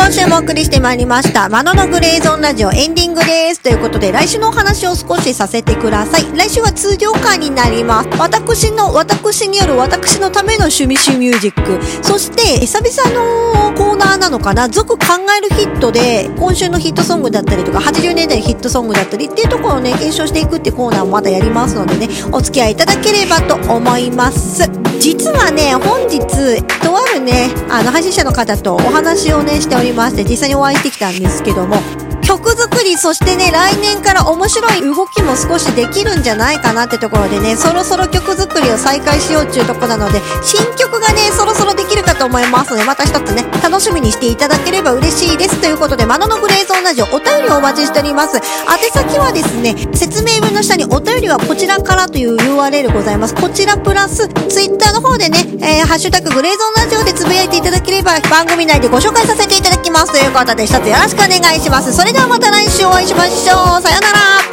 今週もお送りしてまいりました。マノのグレーゾーンラジオエンディングです。ということで、来週のお話を少しさせてください。来週は通常回になります。私の、私による私のための趣味趣ミュージック。そして、久々のコーナーなのかな続考えるヒットで、今週のヒットソングだったりとか、80年代のヒットソングだったりっていうところをね、検証していくってコーナーをまだやりますのでね、お付き合いいただければと思います。実はね、本日、ね、あの、配信者の方とお話をね、しておりまして、実際にお会いしてきたんですけども、曲作り、そしてね、来年から面白い動きも少しできるんじゃないかなってところでね、そろそろ曲作りを再開しようっていうとこなので、新曲がね、そろそろできるかと思いますので、また一つね、楽しみにしていただければ嬉しいです。ということで、マノのグレーゾーンラジオ、お便りをお待ちしております。宛先はですね、説明文の下にお便りはこちらからという URL ございます。こちらプラス、ツイッターの方でね、えー、ハッシュタググレーゾーンラジオでつぶやいていただければ、番組内でご紹介させていただきます。ということで、一つよろしくお願いします。それではまた来週お会いしましょう。さよなら